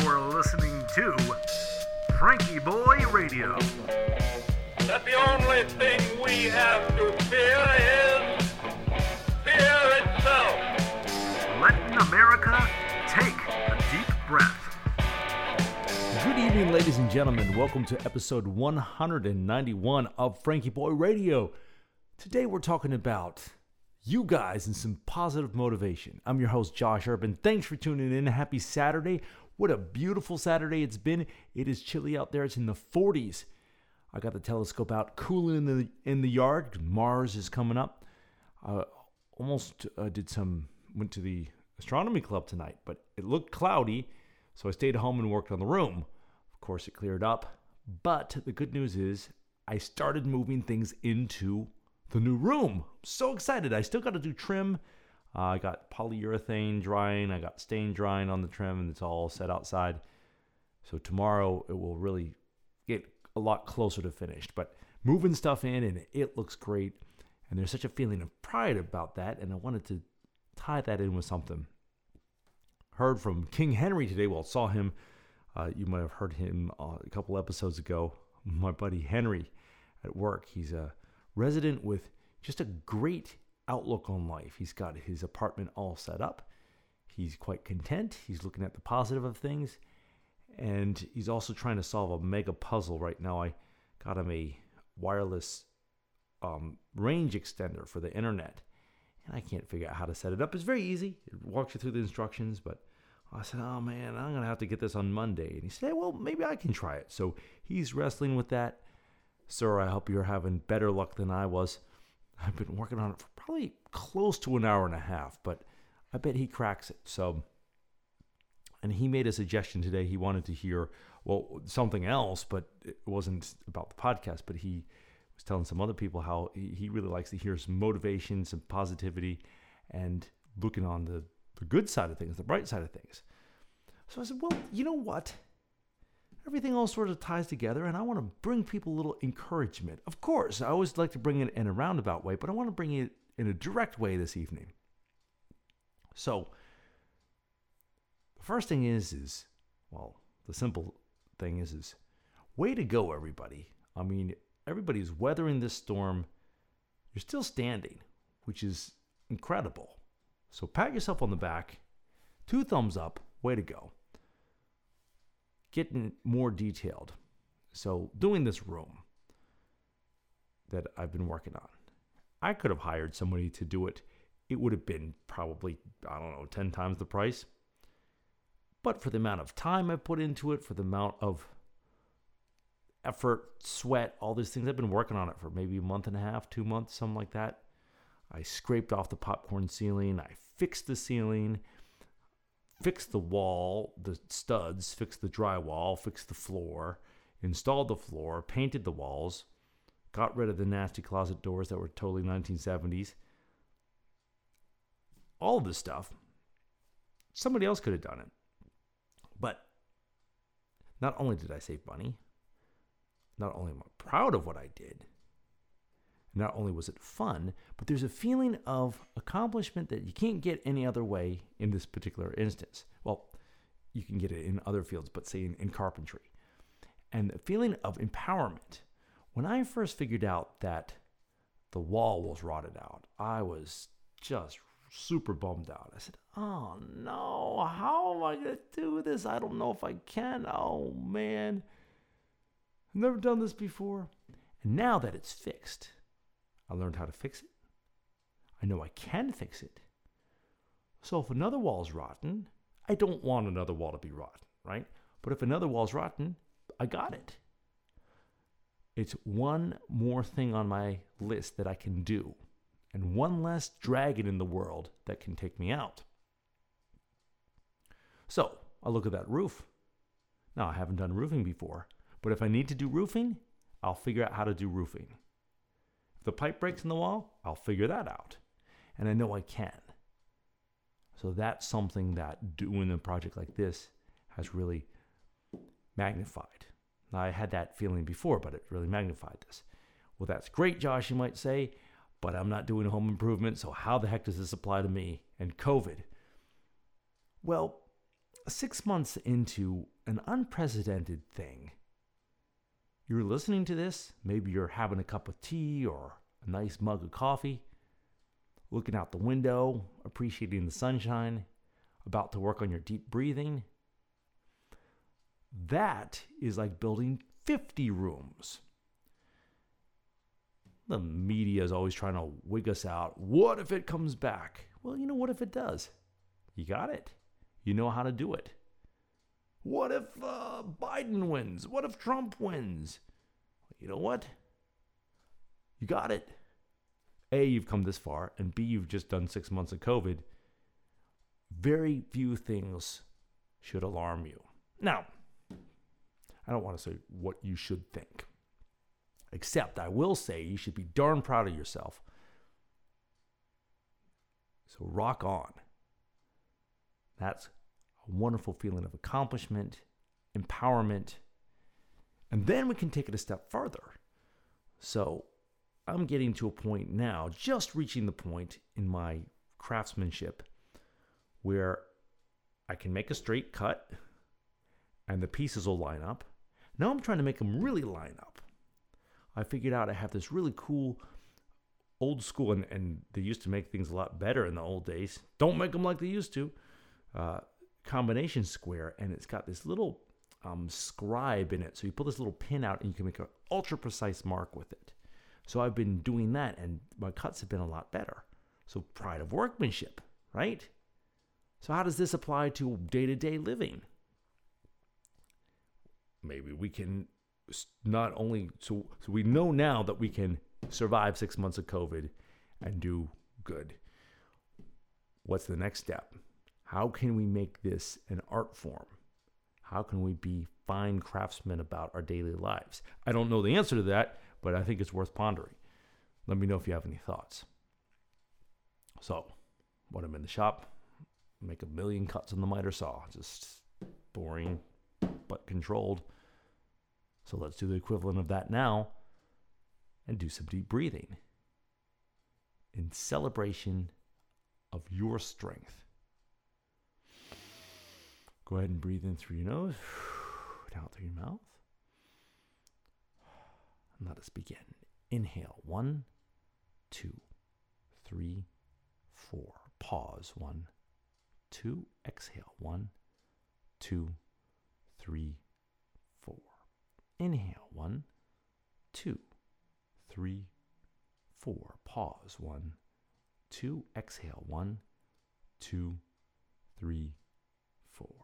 You're listening to FrankieBoi Radio. that the only thing we have to fear is fear itself. Letting America take a deep breath. Good evening, ladies and gentlemen. Welcome to episode 191 of FrankieBoi Radio. Today we're talking about you guys and some positive motivation. I'm your host, Josh Urban. Thanks for tuning in. Happy Saturday. What a beautiful Saturday it's been. It is chilly out there. It's in the 40s. I got the telescope out, cooling in the in the yard. Mars is coming up. Uh, almost uh, did some went to the astronomy club tonight, but it looked cloudy, so I stayed home and worked on the room. Of course, it cleared up. But the good news is I started moving things into the new room. So excited! I still got to do trim. Uh, I got polyurethane drying. I got stain drying on the trim, and it's all set outside. So tomorrow it will really get a lot closer to finished. But moving stuff in and it looks great. And there's such a feeling of pride about that. And I wanted to tie that in with something. Heard from King Henry today. Well, saw him. Uh, you might have heard him uh, a couple episodes ago. My buddy Henry at work. He's a resident with just a great outlook on life. He's got his apartment all set up. He's quite content. He's looking at the positive of things and he's also trying to solve a mega puzzle right now. I got him a wireless um, range extender for the internet, and I can't figure out how to set it up. It's very easy. It walks you through the instructions, but I said, "Oh man, I'm gonna have to get this on Monday." And he said, "Well, maybe I can try it." So he's wrestling with that. Sir, I hope you're having better luck than I was. I've been working on it for probably close to an hour and a half, but I bet he cracks it. So and he made a suggestion today. He wanted to hear well something else, but it wasn't about the podcast. But he was telling some other people how he, really likes to hear some motivation, some positivity, and looking on the the good side of things, the bright side of things. So I said, well, you know what? Everything all sort of ties together, and I want to bring people a little encouragement. Of course, I always like to bring it in a roundabout way, but I want to bring it in a direct way this evening. So the first thing is is well the simple thing is is way to go everybody. I mean everybody's weathering this storm. You're still standing which is incredible. So pat yourself on the back. Two thumbs up. Way to go getting more detailed. So doing this room that i've been working on i could have hired somebody to do it. It would have been probably i don't know 10 times the price. But for the amount of time I've put into it, for the amount of effort, sweat, all these things, I've been working on it for maybe a month and a half, two months, something like that. I scraped off the popcorn ceiling, I fixed the ceiling, fixed the wall, the studs, fixed the drywall, fixed the floor, installed the floor, painted the walls, got rid of the nasty closet doors that were totally 1970s. All of this stuff, somebody else could have done it. But not only did I save money, not only am I proud of what I did, not only was it fun, but there's a feeling of accomplishment that you can't get any other way in this particular instance. Well, you can get it in other fields, but say in, in carpentry. And the feeling of empowerment. When I first figured out that the wall was rotted out, I was just super bummed out. I said, Oh no, how am I going to do this? I don't know if I can. Oh man. I've never done this before. And now that it's fixed, I learned how to fix it. I know I can fix it. So if another wall's rotten, I don't want another wall to be rotten, right? But if another wall's rotten, I got it. It's one more thing on my list that I can do and one less dragon in the world that can take me out. So I look at that roof. Now, I haven't done roofing before, but if I need to do roofing, I'll figure out how to do roofing. The pipe breaks in the wall, I'll figure that out. And I know I can. So that's something that doing a project like this has really magnified. Now, I had that feeling before, but it really magnified this. Well, that's great, Josh, you might say but I'm not doing home improvement, so how the heck does this apply to me and COVID? Well, six months into an unprecedented thing. You're listening to this, maybe you're having a cup of tea or a nice mug of coffee, looking out the window, appreciating the sunshine, about to work on your deep breathing. That is like building 50 rooms. The media is always trying to wig us out. What if it comes back? Well, you know, what if it does? You got it. You know how to do it. What if uh, Biden wins? What if Trump wins? You know what? You got it. A, you've come this far, and B, you've just done six months of COVID. Very few things should alarm you. Now, I don't want to say what you should think, except I will say you should be darn proud of yourself. So rock on. That's a wonderful feeling of accomplishment, empowerment, and then we can take it a step further. So I'm getting to a point now, just reaching the point in my craftsmanship where I can make a straight cut and the pieces will line up. Now I'm trying to make them really line up. I figured out I have this really cool old school, and, and they used to make things a lot better in the old days. Don't make them like they used to. Uh, combination square, and it's got this little um, scribe in it. So you pull this little pin out, and you can make an ultra precise mark with it. So I've been doing that, and my cuts have been a lot better. So pride of workmanship, right? So how does this apply to day to day living? Maybe we can not only so so we know now that we can survive six months of COVID and do good. What's the next step? How can we make this an art form? How can we be fine craftsmen about our daily lives? I don't know the answer to that, but I think it's worth pondering. Let me know if you have any thoughts. So, when I'm in the shop, make a million cuts on the miter saw. Just boring, but controlled. So let's do the equivalent of that now and do some deep breathing in celebration of your strength. Go ahead and breathe in through your nose, out through your mouth. And let us begin. Inhale one, two, three, four. Pause one, two. Exhale one, two, three, four. Inhale one, two, three, four. Pause one, two. Exhale one, two, three, four.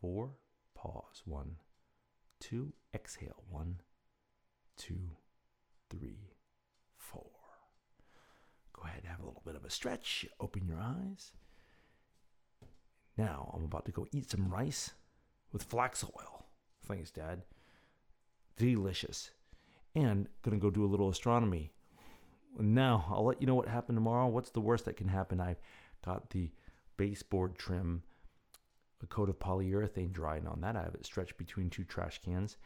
four. Pause one, two. Exhale one, two, three, four. Go ahead have a little bit of a stretch. Open your eyes. Now I'm about to go eat some rice with flax oil. Thanks, Dad. Delicious. And gonna go do a little astronomy. Now I'll let you know what happened tomorrow. What's the worst that can happen? I've got the baseboard trim, a coat of polyurethane drying on that. I have it stretched between two trash cans,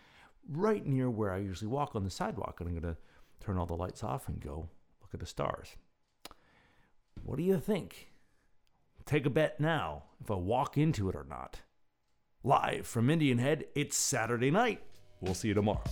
right near where I usually walk on the sidewalk. And I'm gonna turn all the lights off and go look at the stars. What do you think? Take a bet now if I walk into it or not. Live from Indian Head, it's Saturday night. We'll see you tomorrow.